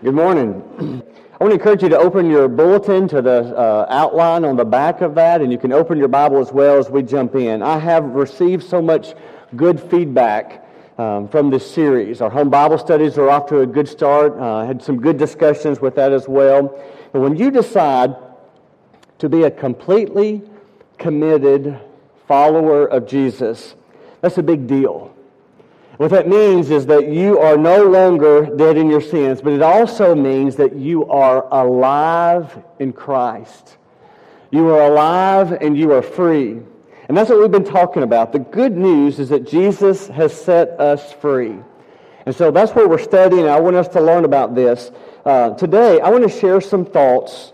Good morning. I want to encourage you to open your bulletin to the uh, outline on the back of that, and you can open your Bible as well as we jump in. I have received so much good feedback um, from this series. Our home Bible studies are off to a good start. Uh, I had some good discussions with that as well. And when you decide to be a completely committed follower of Jesus, that's a big deal. What that means is that you are no longer dead in your sins, but it also means that you are alive in Christ. You are alive and you are free. And that's what we've been talking about. The good news is that Jesus has set us free. And so that's what we're studying. I want us to learn about this. Uh, today, I want to share some thoughts,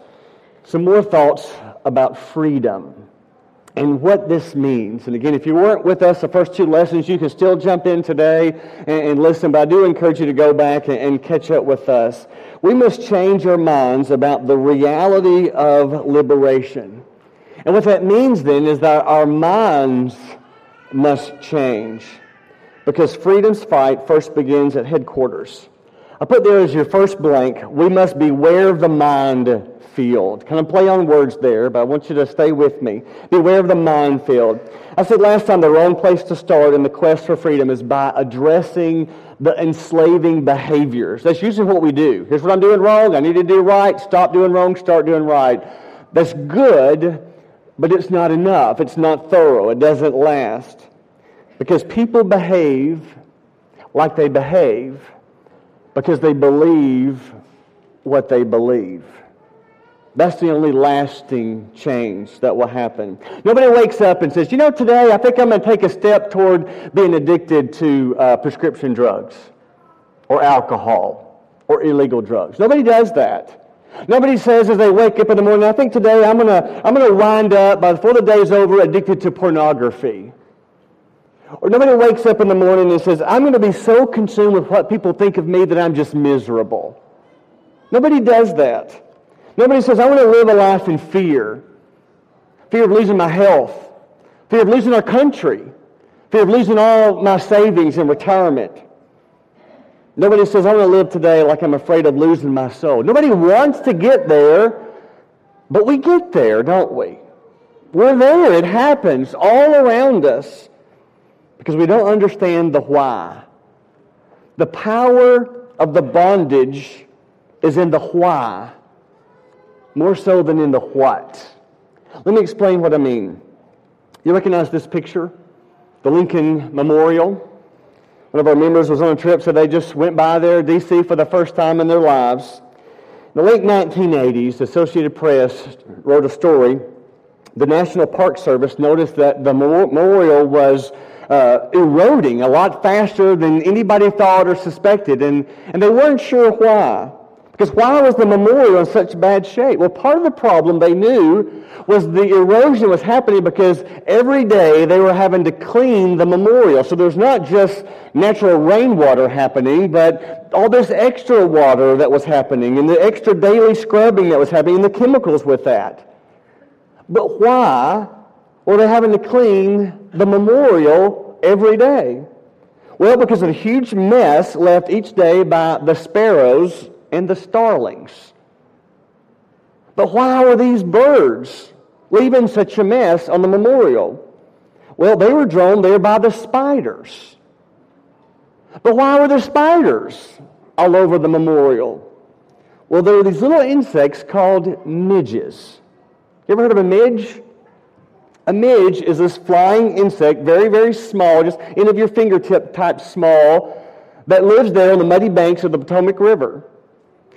some more thoughts about freedom and what this means. And again, if you weren't with us the first two lessons, you can still jump in today and, and listen, but I do encourage you to go back and, and catch up with us. We must change our minds about the reality of liberation. And what that means then is that our minds must change because freedom's fight first begins at headquarters. I put there as your first blank, we must beware of the mind field. Kind of play on words there, but I want you to stay with me. Beware of the minefield. I said last time the wrong place to start in the quest for freedom is by addressing the enslaving behaviors. That's usually what we do. Here's what I'm doing wrong. I need to do right. Stop doing wrong. Start doing right. That's good, but it's not enough. It's not thorough. It doesn't last. Because people behave like they behave because they believe what they believe. That's the only lasting change that will happen. Nobody wakes up and says, you know, today I think I'm going to take a step toward being addicted to uh, prescription drugs or alcohol or illegal drugs. Nobody does that. Nobody says as they wake up in the morning, I think today I'm going to I'm going to wind up, by before the day's over, addicted to pornography. Or nobody wakes up in the morning and says, I'm going to be so consumed with what people think of me that I'm just miserable. Nobody does that. Nobody says, I want to live a life in fear. Fear of losing my health. Fear of losing our country. Fear of losing all my savings in retirement. Nobody says, I want to live today like I'm afraid of losing my soul. Nobody wants to get there, but we get there, don't we? We're there. It happens all around us because we don't understand the why. The power of the bondage is in the why more so than in the what. Let me explain what I mean. You recognize this picture? The Lincoln Memorial. One of our members was on a trip, so they just went by there, D.C., for the first time in their lives. In the late 1980s, the Associated Press wrote a story. The National Park Service noticed that the memorial was uh, eroding a lot faster than anybody thought or suspected, and, and they weren't sure why. Because why was the memorial in such bad shape? Well, part of the problem they knew was the erosion was happening because every day they were having to clean the memorial. So there's not just natural rainwater happening, but all this extra water that was happening and the extra daily scrubbing that was happening and the chemicals with that. But why were they having to clean the memorial every day? Well, because of the huge mess left each day by the sparrows and the starlings. But why were these birds leaving such a mess on the memorial? Well, they were drawn there by the spiders. But why were there spiders all over the memorial? Well, there were these little insects called midges. You ever heard of a midge? A midge is this flying insect, very, very small, just end of your fingertip type small, that lives there on the muddy banks of the Potomac River.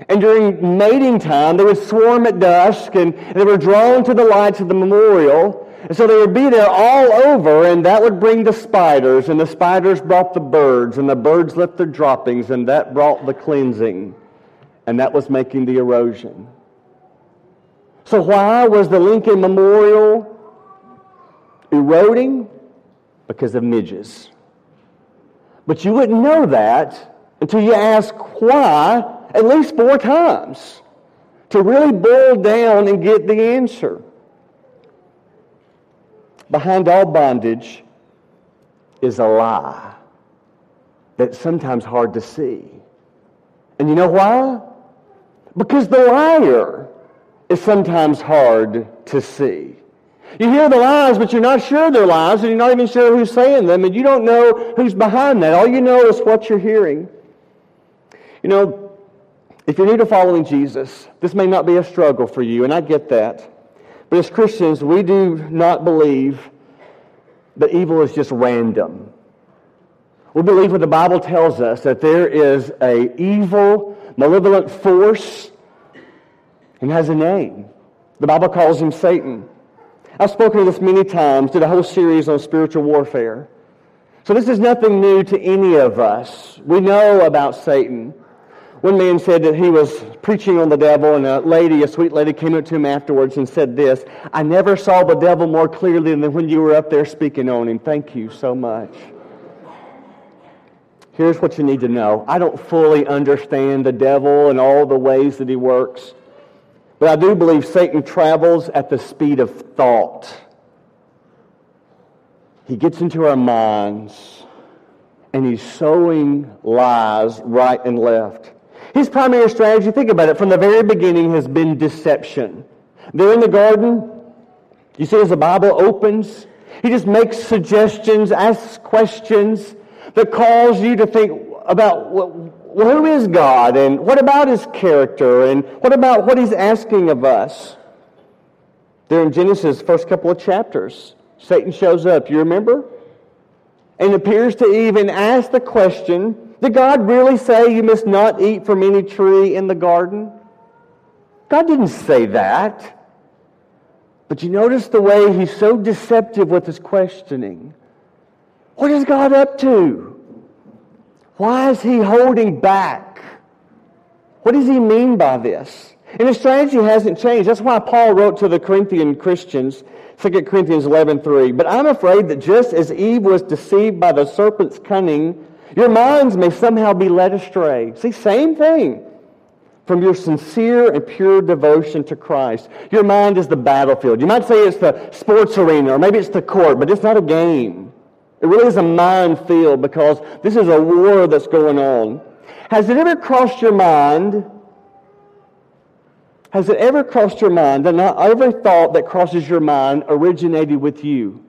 And during mating time, they would swarm at dusk and they were drawn to the lights of the memorial. And so they would be there all over, and that would bring the spiders, and the spiders brought the birds, and the birds left their droppings, and that brought the cleansing, and that was making the erosion. So, why was the Lincoln Memorial eroding? Because of midges. But you wouldn't know that until you ask why at least four times to really boil down and get the answer. Behind all bondage is a lie that's sometimes hard to see. And you know why? Because the liar is sometimes hard to see. You hear the lies, but you're not sure they're lies, and you're not even sure who's saying them, and you don't know who's behind that. All you know is what you're hearing. You know, if you're new to following Jesus, this may not be a struggle for you, and I get that. But as Christians, we do not believe that evil is just random. We believe what the Bible tells us that there is a evil, malevolent force and has a name. The Bible calls him Satan. I've spoken of this many times, did a whole series on spiritual warfare. So this is nothing new to any of us. We know about Satan. One man said that he was preaching on the devil, and a lady, a sweet lady, came up to him afterwards and said this I never saw the devil more clearly than when you were up there speaking on him. Thank you so much. Here's what you need to know I don't fully understand the devil and all the ways that he works. But I do believe Satan travels at the speed of thought. He gets into our minds and he's sowing lies right and left. His primary strategy, think about it, from the very beginning has been deception. There in the garden, you see as the Bible opens, he just makes suggestions, asks questions that cause you to think about well, who is God and what about his character and what about what he's asking of us? There in Genesis, first couple of chapters, Satan shows up. You remember? And appears to even ask the question Did God really say you must not eat from any tree in the garden? God didn't say that. But you notice the way he's so deceptive with his questioning. What is God up to? Why is he holding back? What does he mean by this? And his strategy hasn't changed. That's why Paul wrote to the Corinthian Christians, 2 Corinthians 11.3, But I'm afraid that just as Eve was deceived by the serpent's cunning, your minds may somehow be led astray. See, same thing. From your sincere and pure devotion to Christ. Your mind is the battlefield. You might say it's the sports arena, or maybe it's the court, but it's not a game. It really is a minefield because this is a war that's going on. Has it ever crossed your mind? Has it ever crossed your mind that not every thought that crosses your mind originated with you?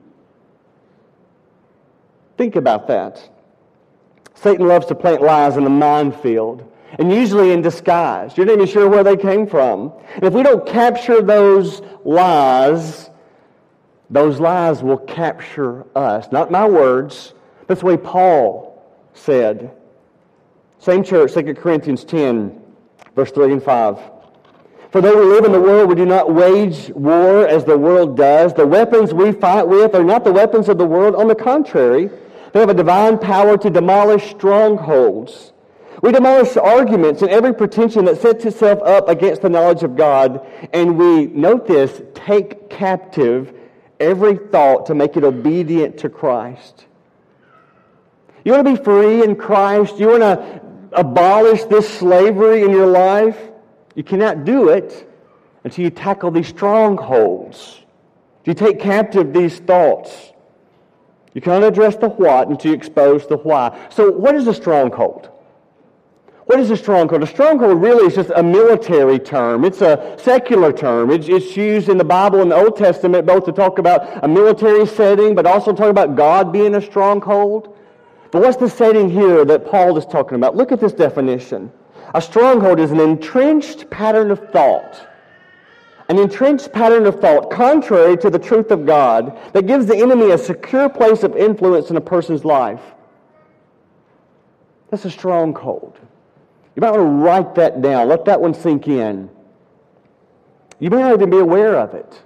Think about that. Satan loves to plant lies in a minefield, and usually in disguise. You're not even sure where they came from. And if we don't capture those lies, those lies will capture us. Not my words. That's the way Paul said. Same church, 2 Corinthians 10, verse 3 and 5. For though we live in the world, we do not wage war as the world does. The weapons we fight with are not the weapons of the world. On the contrary, they have a divine power to demolish strongholds. We demolish arguments and every pretension that sets itself up against the knowledge of God. And we, note this, take captive every thought to make it obedient to Christ. You want to be free in Christ? You want to abolish this slavery in your life? You cannot do it until you tackle these strongholds. You take captive these thoughts. You can't address the what until you expose the why. So, what is a stronghold? What is a stronghold? A stronghold really is just a military term. It's a secular term. It's, it's, used in the Bible and the Old Testament both to talk about a military setting, but also talk about God being a stronghold. But what's the setting here that Paul is talking about? Look at this definition. A stronghold is an entrenched pattern of thought. An entrenched pattern of thought contrary to the truth of God that gives the enemy a secure place of influence in a person's life. That's a stronghold. You might want to write that down. Let that one sink in. You may not even be aware of it.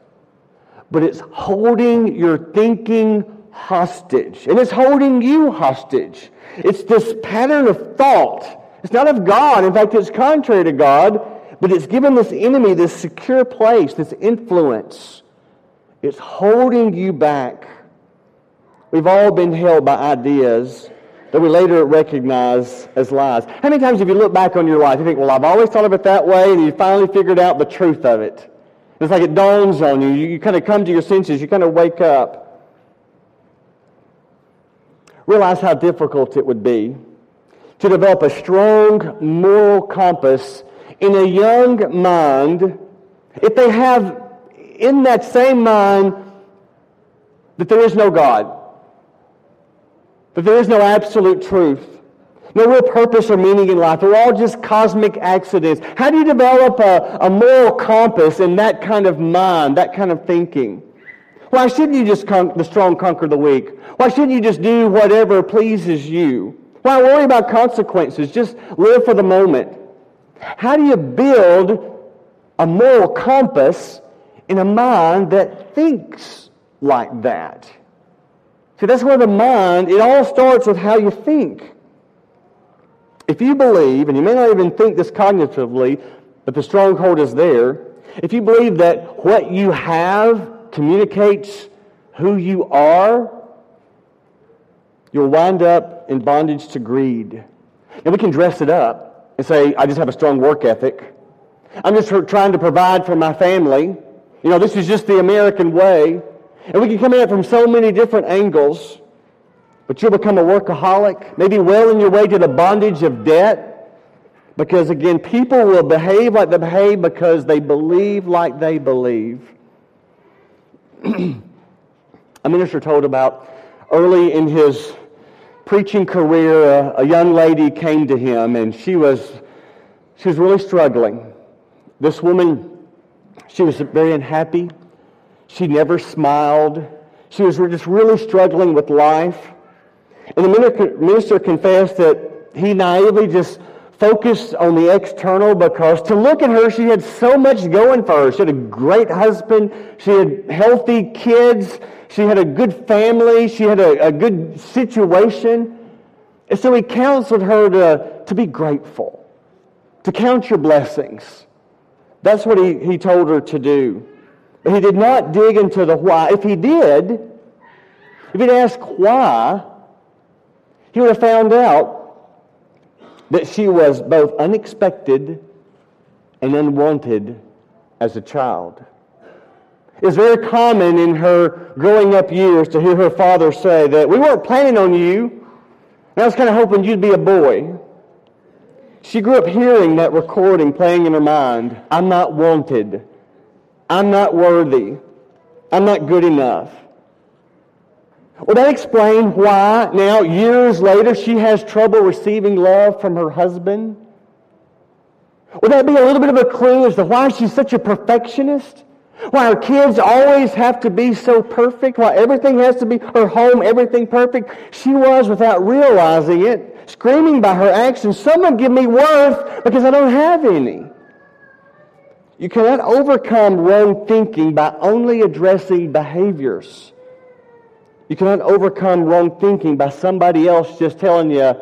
But it's holding your thinking hostage. And it's holding you hostage. It's this pattern of thought. It's not of God. In fact, it's contrary to God. But it's given this enemy this secure place, this influence. It's holding you back. We've all been held by ideas that we later recognize as lies. How many times have you looked back on your life, you think, well, I've always thought of it that way, and you finally figured out the truth of it? It's like it dawns on you. You, you kind of come to your senses. You kind of wake up. Realize how difficult it would be to develop a strong moral compass in a young mind, if they have in that same mind that there is no God, that there is no absolute truth, no real purpose or meaning in life. They're all just cosmic accidents. How do you develop a, a moral compass in that kind of mind, that kind of thinking? Why shouldn't you just con- the strong conquer the weak? Why shouldn't you just do whatever pleases you? Why worry about consequences? Just live for the moment. How do you build a moral compass in a mind that thinks like that? See, that's where the mind, it all starts with how you think. If you believe, and you may not even think this cognitively, but the stronghold is there, if you believe that what you have communicates who you are, you'll wind up in bondage to greed. And we can dress it up and say, I just have a strong work ethic. I'm just trying to provide for my family. You know, this is just the American way. And we can come at it from so many different angles. But you'll become a workaholic, maybe well in your way to the bondage of debt. Because again, people will behave like they behave because they believe like they believe. a minister told about early in his preaching career, a, young lady came to him and she was, she was really struggling. This woman, she was very unhappy. She never smiled. She was just really struggling with life. And the minister confessed that he naively just focused on the external because to look at her, she had so much going for her. She had a great husband. She had healthy kids. She had a good family. She had a, a good situation. And so he counseled her to, to be grateful, to count your blessings. That's what he, he told her to do. But he did not dig into the why. If he did, if he'd asked why, he would have found out that she was both unexpected and unwanted as a child. It was very common in her growing up years to hear her father say that we weren't planning on you. and I was kind of hoping you'd be a boy. She grew up hearing that recording playing in her mind. I'm not wanted. I'm not worthy. I'm not good enough. Would that explain why now, years later, she has trouble receiving love from her husband? Would that be a little bit of a clue as to why she's such a perfectionist? Why her kids always have to be so perfect? Why everything has to be, her home, everything perfect? She was, without realizing it, screaming by her actions, Someone give me worth because I don't have any. You cannot overcome wrong thinking by only addressing behaviors. You cannot overcome wrong thinking by somebody else just telling you,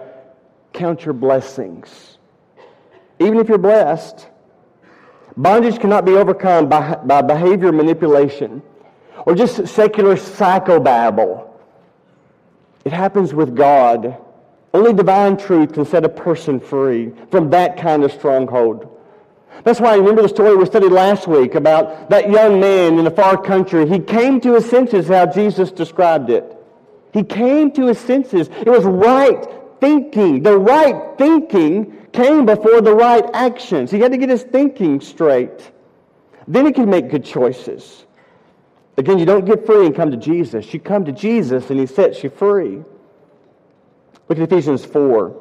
count your blessings. Even if you're blessed, bondage cannot be overcome by, by behavior manipulation or just secular psychobabble. It happens with God. Only divine truth can set a person free from that kind of stronghold. That's why I remember the story we studied last week about that young man in a far country. He came to his senses how Jesus described it. He came to his senses. It was right thinking. The right thinking came before the right actions. He had to get his thinking straight. Then he could make good choices. Again, you don't get free and come to Jesus. You come to Jesus and he sets you free. Look at Ephesians 4.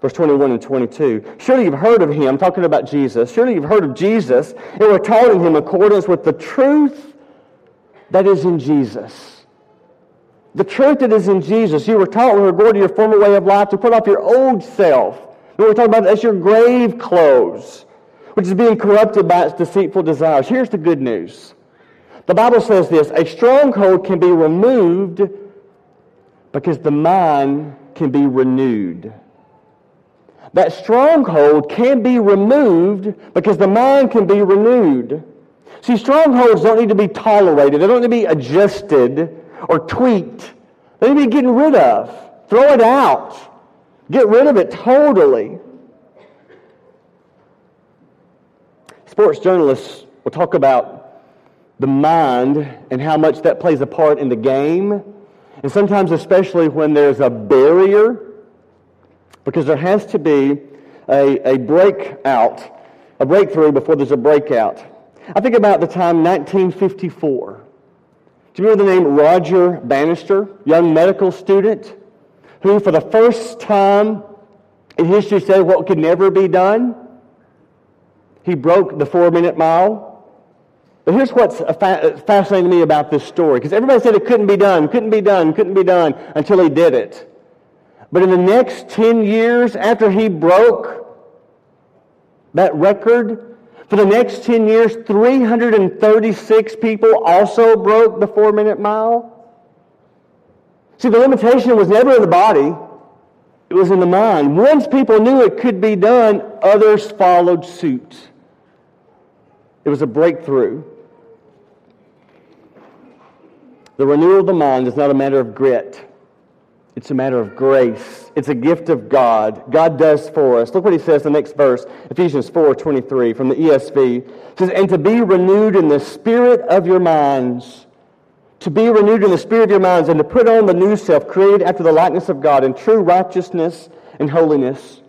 Verse 21 and 22. Surely you've heard of him, talking about Jesus. Surely you've heard of Jesus, and we're taught in him accordance with the truth that is in Jesus. The truth that is in Jesus. You were taught when we were going to your former way of life to put off your old self. And we're talking about that's your grave clothes, which is being corrupted by its deceitful desires. Here's the good news. The Bible says this a stronghold can be removed because the mind can be renewed that stronghold can be removed because the mind can be renewed. See, strongholds don't need to be tolerated. They don't need to be adjusted or tweaked. They need to be getting rid of. Throw it out. Get rid of it totally. Sports journalists will talk about the mind and how much that plays a part in the game. And sometimes, especially when there's a barrier because there has to be a, a breakout a breakthrough before there's a breakout. I think about the time 1954. Do you remember the name Roger Bannister, young medical student, who for the first time in history said what could never be done? He broke the four minute mile. But here's what's fascinating to me about this story, because everybody said it couldn't be done, couldn't be done, couldn't be done until he did it. But in the next 10 years after he broke that record, for the next 10 years, 336 people also broke the four minute mile. See, the limitation was never in the body, it was in the mind. Once people knew it could be done, others followed suit. It was a breakthrough. The renewal of the mind is not a matter of grit. It's a matter of grace. It's a gift of God. God does for us. Look what he says in the next verse, Ephesians 4 23 from the ESV. It says, And to be renewed in the spirit of your minds. To be renewed in the spirit of your minds and to put on the new self created after the likeness of God in true righteousness and holiness.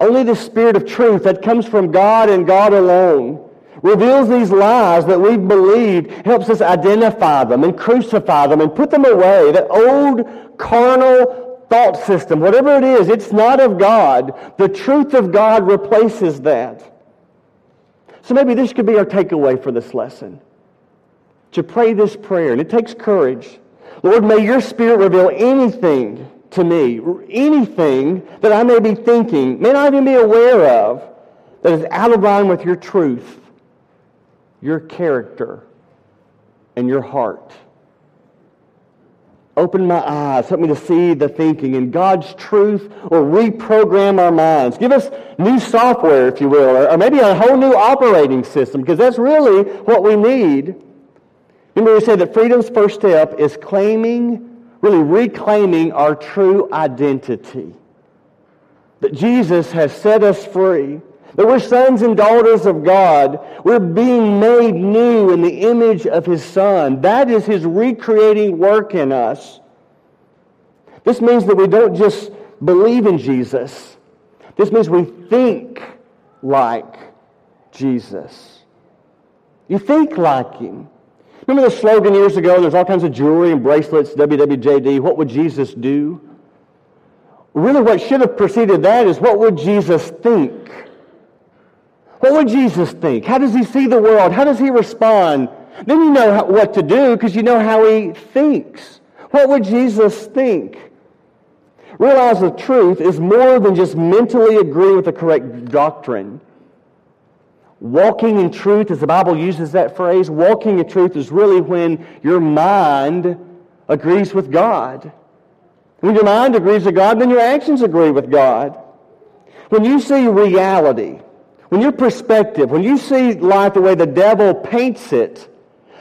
Only the spirit of truth that comes from God and God alone reveals these lies that we've believed, helps us identify them and crucify them and put them away. That old carnal thought system, whatever it is, it's not of God. The truth of God replaces that. So maybe this could be our takeaway for this lesson. To pray this prayer, and it takes courage. Lord, may your Spirit reveal anything to me, anything that I may be thinking, may not even be aware of, that is out of line with your truth your character and your heart. Open my eyes, help me to see the thinking in God's truth, or reprogram our minds. Give us new software, if you will, or, maybe a whole new operating system, because that's really what we need. Remember, we said that freedom's first step is claiming, really reclaiming our true identity. That Jesus has set us free that we're sons and daughters of God. We're being made new in the image of His Son. That is His recreating work in us. This means that we don't just believe in Jesus. This means we think like Jesus. You think like Him. Remember the slogan years ago? There's all kinds of jewelry and bracelets, WWJD. What would Jesus do? Really, what should have preceded that is what would Jesus think? What would Jesus think? How does he see the world? How does he respond? Then you know what to do because you know how he thinks. What would Jesus think? Realize the truth is more than just mentally agree with the correct doctrine. Walking in truth, as the Bible uses that phrase, walking in truth is really when your mind agrees with God. When your mind agrees with God, then your actions agree with God. When you see reality, when your perspective, when you see life the way the devil paints it,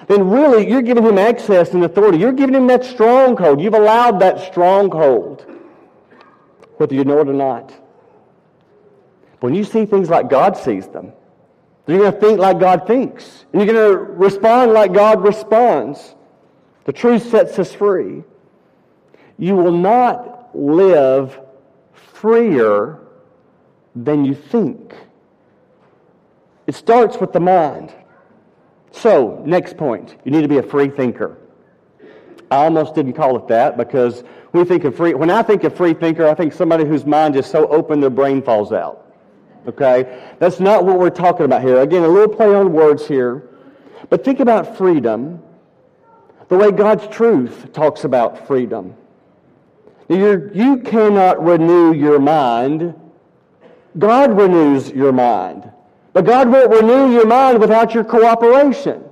then really you're giving him access and authority. You're giving him that stronghold. You've allowed that stronghold, whether you know it or not. When you see things like God sees them, you're going to think like God thinks. And you're going to respond like God responds. The truth sets us free. You will not live freer than you think. It starts with the mind. So, next point, you need to be a free thinker. I almost didn't call it that because we think of free, when I think of free thinker, I think somebody whose mind is so open their brain falls out. Okay? That's not what we're talking about here. Again, a little play on words here. But think about freedom the way God's truth talks about freedom. You're, you cannot renew your mind. God renews your mind. But God won't renew your mind without your cooperation.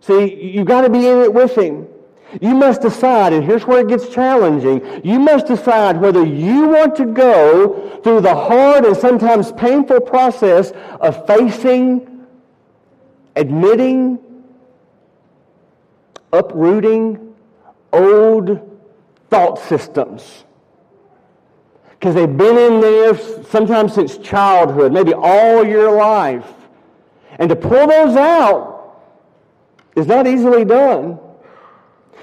See, you've got to be in it with Him. You must decide, and here's where it gets challenging. You must decide whether you want to go through the hard and sometimes painful process of facing, admitting, uprooting old thought systems because they've been in there sometimes since childhood, maybe all your life. And to pull those out is not easily done.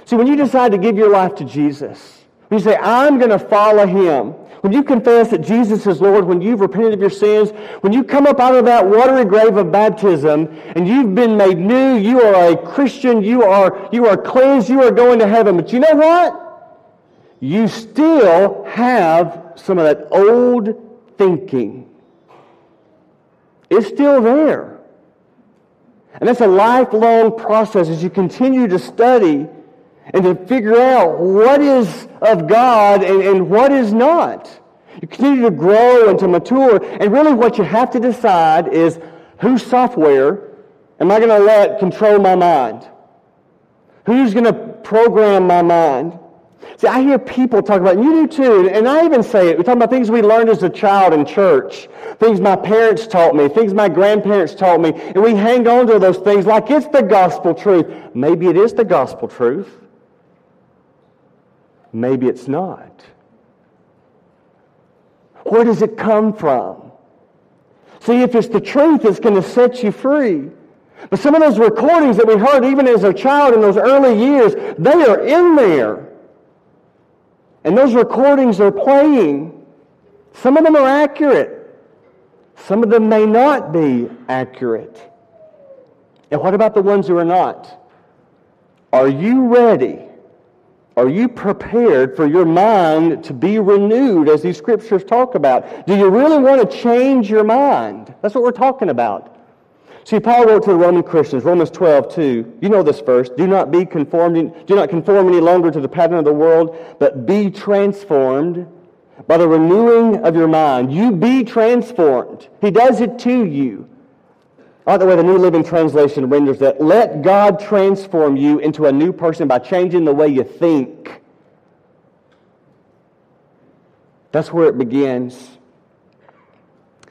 See, when you decide to give your life to Jesus, when you say, I'm going to follow him, when you confess that Jesus is Lord, when you've repented of your sins, when you come up out of that watery grave of baptism and you've been made new, you are a Christian, you are, you are cleansed, you are going to heaven. But you know what? You still have some of that old thinking. It's still there. And that's a lifelong process as you continue to study and to figure out what is of God and, and what is not. You continue to grow and to mature, and really what you have to decide is whose software am I going to let control my mind? Who's going to program my mind? See, I hear people talk about, you do too, and I even say it. We talk about things we learned as a child in church, things my parents taught me, things my grandparents taught me, and we hang on to those things like it's the gospel truth. Maybe it is the gospel truth. Maybe it's not. Where does it come from? See, if it's the truth, it's going to set you free. But some of those recordings that we heard even as a child in those early years, they are in there. And those recordings are playing. Some of them are accurate. Some of them may not be accurate. And what about the ones who are not? Are you ready are you prepared for your mind to be renewed as these scriptures talk about? Do you really want to change your mind? That's what we're talking about. See, Paul wrote to the Roman Christians, Romans 12, 2. You know this verse. Do not be conformed, do not conform any longer to the pattern of the world, but be transformed by the renewing of your mind. You be transformed. He does it to you. I like the way the New Living Translation renders that. Let God transform you into a new person by changing the way you think. That's where it begins.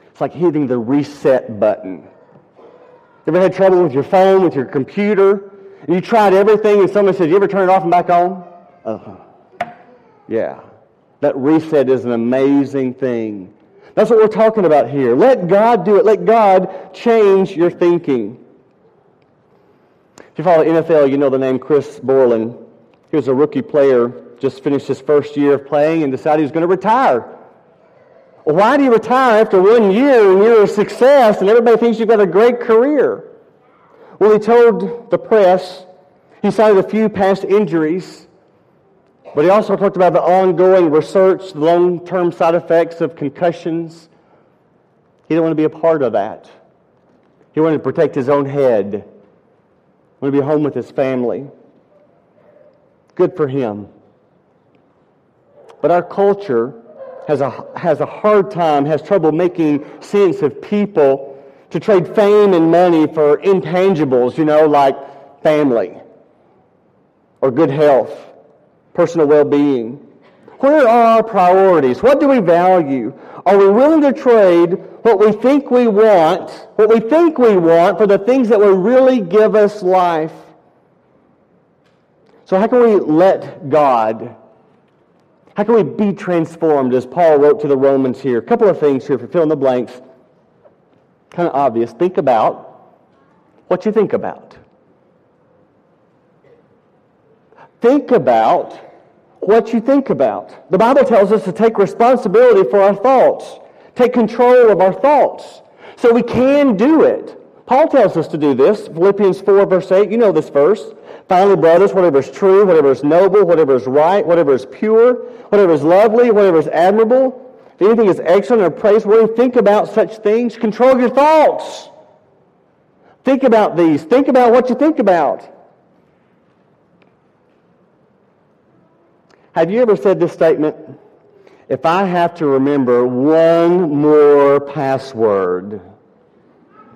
It's like hitting the reset button. Ever had trouble with your phone, with your computer? And you tried everything and someone said, You ever turn it off and back on? Uh-huh. Yeah. That reset is an amazing thing. That's what we're talking about here. Let God do it. Let God change your thinking. If you follow NFL, you know the name Chris Borland. He was a rookie player, just finished his first year of playing and decided he was going to retire. Why do you retire after one year and you're a success and everybody thinks you've got a great career? Well, he told the press he cited a few past injuries but he also talked about the ongoing research, the long term side effects of concussions. He didn't want to be a part of that. He wanted to protect his own head, he wanted to be home with his family. Good for him. But our culture has a, has a hard time, has trouble making sense of people to trade fame and money for intangibles, you know, like family or good health personal well being? Where are our priorities? What do we value? Are we willing to trade what we think we want, what we think we want, for the things that will really give us life? So, how can we let God? How can we be transformed, as Paul wrote to the Romans here? A couple of things here for fill in the blanks. Kind of obvious. Think about what you think about. Think about what you think about. The Bible tells us to take responsibility for our thoughts, take control of our thoughts. So we can do it. Paul tells us to do this. Philippians 4, verse 8. You know this verse. Finally, brothers, whatever is true, whatever is noble, whatever is right, whatever is pure, whatever is lovely, whatever is admirable, if anything is excellent or praiseworthy, think about such things. Control your thoughts. Think about these. Think about what you think about. Have you ever said this statement? If I have to remember one more password.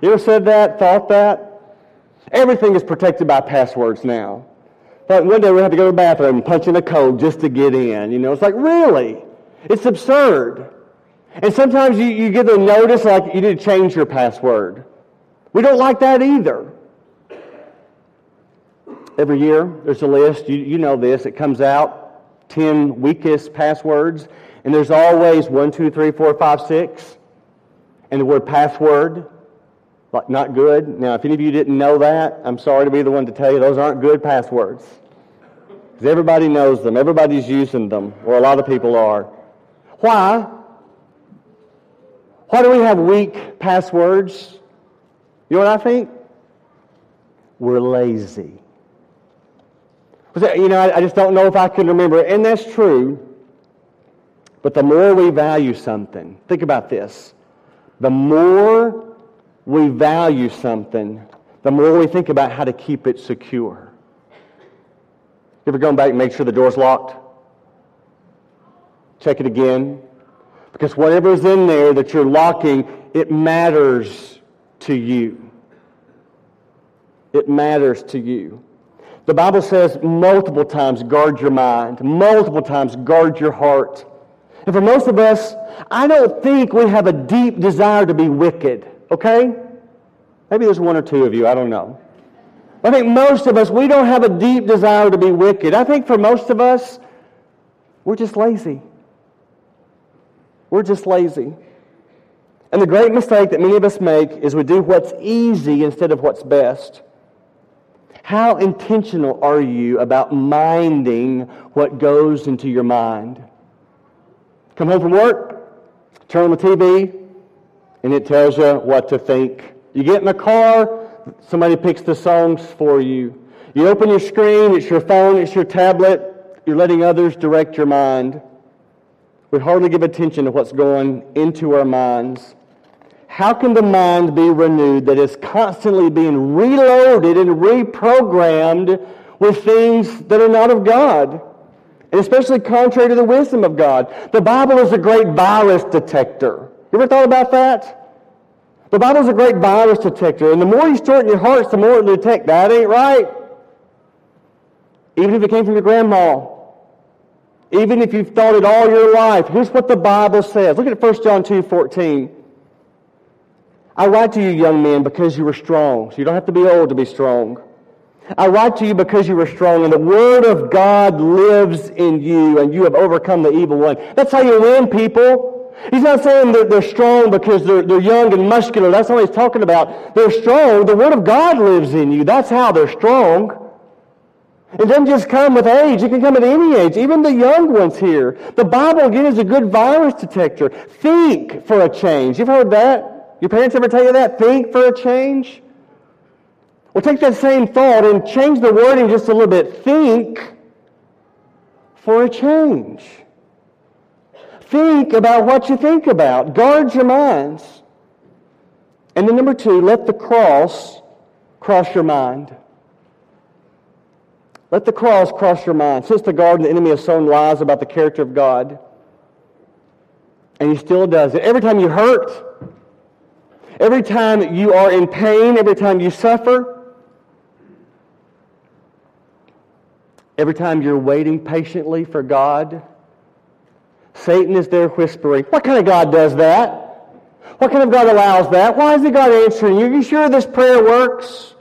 You ever said that, thought that? Everything is protected by passwords now. But one day we have to go to the bathroom and punch in a code just to get in. You know, it's like, really? It's absurd. And sometimes you, you get a notice like you need to change your password. We don't like that either. Every year, there's a list. You, you know this. It comes out 10 weakest passwords, and there's always one, two, three, four, five, six, and the word password, like not good. Now, if any of you didn't know that, I'm sorry to be the one to tell you those aren't good passwords. Because everybody knows them, everybody's using them, or a lot of people are. Why? Why do we have weak passwords? You know what I think? We're lazy. You know, I just don't know if I can remember. And that's true. But the more we value something, think about this. The more we value something, the more we think about how to keep it secure. You ever gone back and make sure the door's locked? Check it again. Because whatever's in there that you're locking, it matters to you. It matters to you. The Bible says multiple times, guard your mind. Multiple times, guard your heart. And for most of us, I don't think we have a deep desire to be wicked, okay? Maybe there's one or two of you, I don't know. I think most of us, we don't have a deep desire to be wicked. I think for most of us, we're just lazy. We're just lazy. And the great mistake that many of us make is we do what's easy instead of what's best. How intentional are you about minding what goes into your mind? Come home from work, turn on the TV, and it tells you what to think. You get in the car, somebody picks the songs for you. You open your screen, it's your phone, it's your tablet, you're letting others direct your mind. We hardly give attention to what's going into our minds. How can the mind be renewed that is constantly being reloaded and reprogrammed with things that are not of God? And especially contrary to the wisdom of God. The Bible is a great virus detector. You ever thought about that? The Bible is a great virus detector, and the more you store it in your hearts, the more it will detect that ain't right. Even if it came from your grandma. Even if you've thought it all your life. Here's what the Bible says. Look at 1 John 2, 14. I write to you, young men, because you are strong. So you don't have to be old to be strong. I write to you because you are strong, and the Word of God lives in you, and you have overcome the evil one. That's how you win, people. He's not saying that they're strong because they're, they're young and muscular. That's not what he's talking about. They're strong. The Word of God lives in you. That's how they're strong. It doesn't just come with age. It can come at any age, even the young ones here. The Bible, again, is a good virus detector. Think for a change. You've heard that? Your parents ever tell you that? Think for a change? Well, take that same thought and change the wording just a little bit. Think for a change. Think about what you think about. Guard your minds. And then number two, let the cross cross your mind. Let the cross cross your mind. Since the garden, the enemy has sown lies about the character of God. And he still does it. Every time you hurt, every time you are in pain, every time you suffer, every time you're waiting patiently for God Satan is there whispering, What kind of God does that? What kind of God allows that? Why is God answering you? Are you sure this prayer works?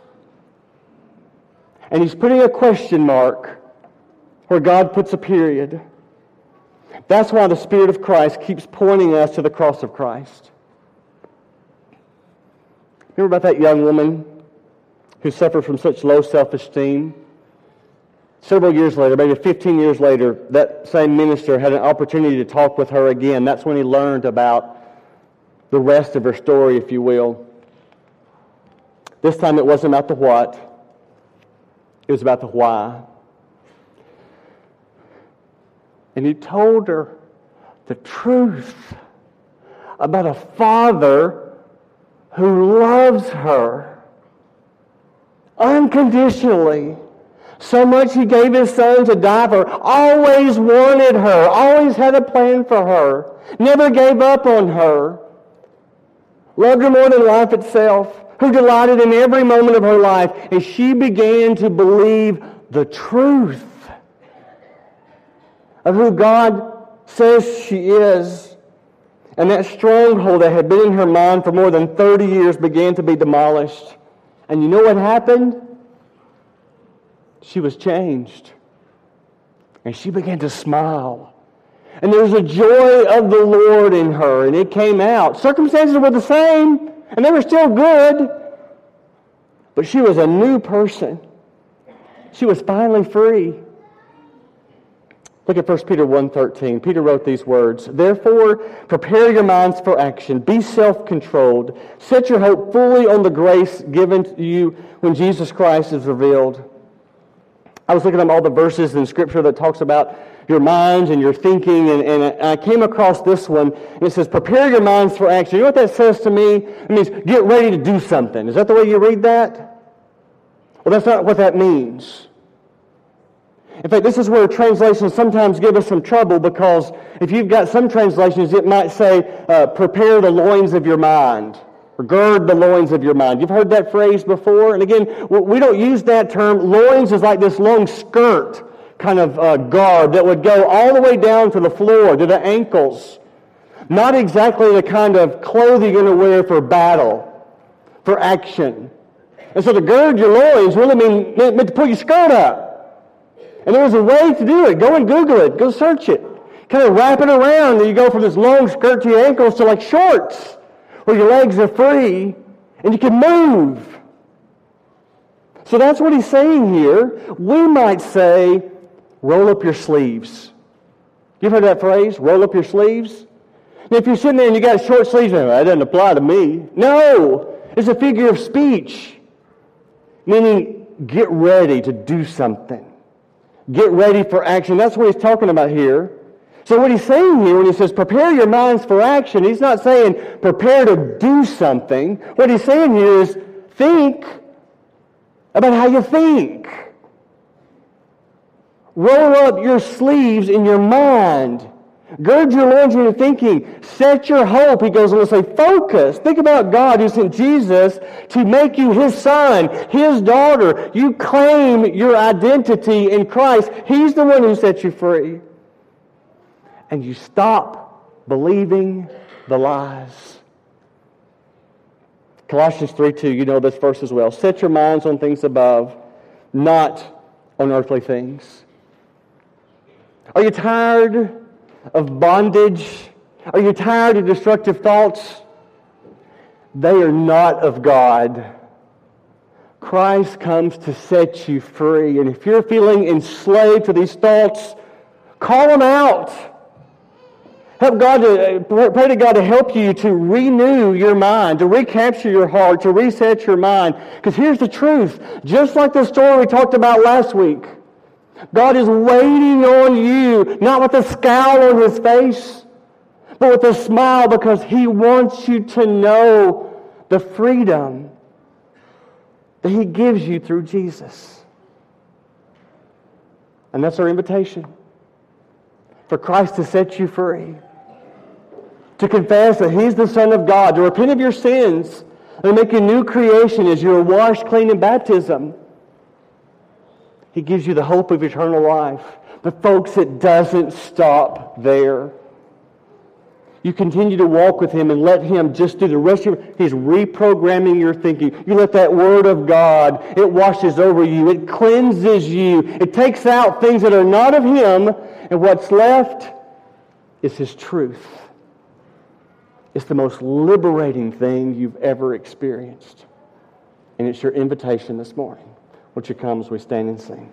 And he's putting a question mark where God puts a period. That's why the Spirit of Christ keeps pointing us to the cross of Christ. Remember about that young woman who suffered from such low self esteem? Several years later, maybe 15 years later, that same minister had an opportunity to talk with her again. That's when he learned about the rest of her story, if you will. This time it wasn't about the what, it was about the why. And he told her the truth about a father who loves her unconditionally so much he gave his son to die for. Always wanted her. Always had a plan for her. Never gave up on her. Loved her more than life itself. Who delighted in every moment of her life as she began to believe the truth of who God says she is. And that stronghold that had been in her mind for more than 30 years began to be demolished. And you know what happened? she was changed. And she began to smile. And there was a joy of the Lord in her, and it came out. Circumstances were the same, and they were still good. But she was a new person. She was finally free. Look at 1 Peter 1.13. Peter wrote these words, Therefore, prepare your minds for action. Be self-controlled. Set your hope fully on the grace given to you when Jesus Christ is revealed. I was looking at all the verses in Scripture that talks about your minds and your thinking, and, and I came across this one, and it says, prepare your minds for action. You know what that says to me? It means get ready to do something. Is that the way you read that? Well, that's not what that means. In fact, this is where translations sometimes give us some trouble because if you've got some translations, it might say, uh, prepare the loins of your mind or gird the loins of your mind. You've heard that phrase before? And again, we don't use that term. Loins is like this long skirt kind of uh, garb that would go all the way down to the floor, to the ankles. Not exactly the kind of clothing you're going to wear for battle, for action. And so to gird your loins really mean, meant to pull your skirt up. And there was a way to do it. Go and Google it. Go search it. Kind of wrap it around, and you go from this long skirt to your ankles to like shorts, where your legs are free and you can move. So that's what he's saying here. We might say, roll up your sleeves. You've heard that phrase, roll up your sleeves? If you're sitting there and you got short sleeves, that doesn't apply to me. No, it's a figure of speech, meaning get ready to do something. Get ready for action. That's what he's talking about here. So what he's saying here when he says prepare your minds for action, he's not saying prepare to do something. What he's saying here is think about how you think. Roll up your sleeves in your mind. Gird your loins in your thinking. Set your hope, he goes on to say, focus. Think about God who sent Jesus to make you his son, his daughter. You claim your identity in Christ. He's the one who set you free. And you stop believing the lies. Colossians 3 2, you know this verse as well. Set your minds on things above, not on earthly things. Are you tired of bondage? Are you tired of destructive thoughts? They are not of God. Christ comes to set you free. And if you're feeling enslaved to these thoughts, call them out. Help God to pray to God to help you to renew your mind, to recapture your heart, to reset your mind. Because here's the truth. Just like the story we talked about last week, God is waiting on you, not with a scowl on his face, but with a smile because he wants you to know the freedom that he gives you through Jesus. And that's our invitation for Christ to set you free, to confess that he's the Son of God, to repent of your sins, and make a new creation as you are washed clean in baptism. He gives you the hope of eternal life. But, folks, it doesn't stop there. You continue to walk with Him and let Him just do the rest of your, He's reprogramming your thinking. You let that Word of God, it washes over you. It cleanses you. It takes out things that are not of Him. And what's left is His truth. It's the most liberating thing you've ever experienced. And it's your invitation this morning. Would you come as we stand and sing?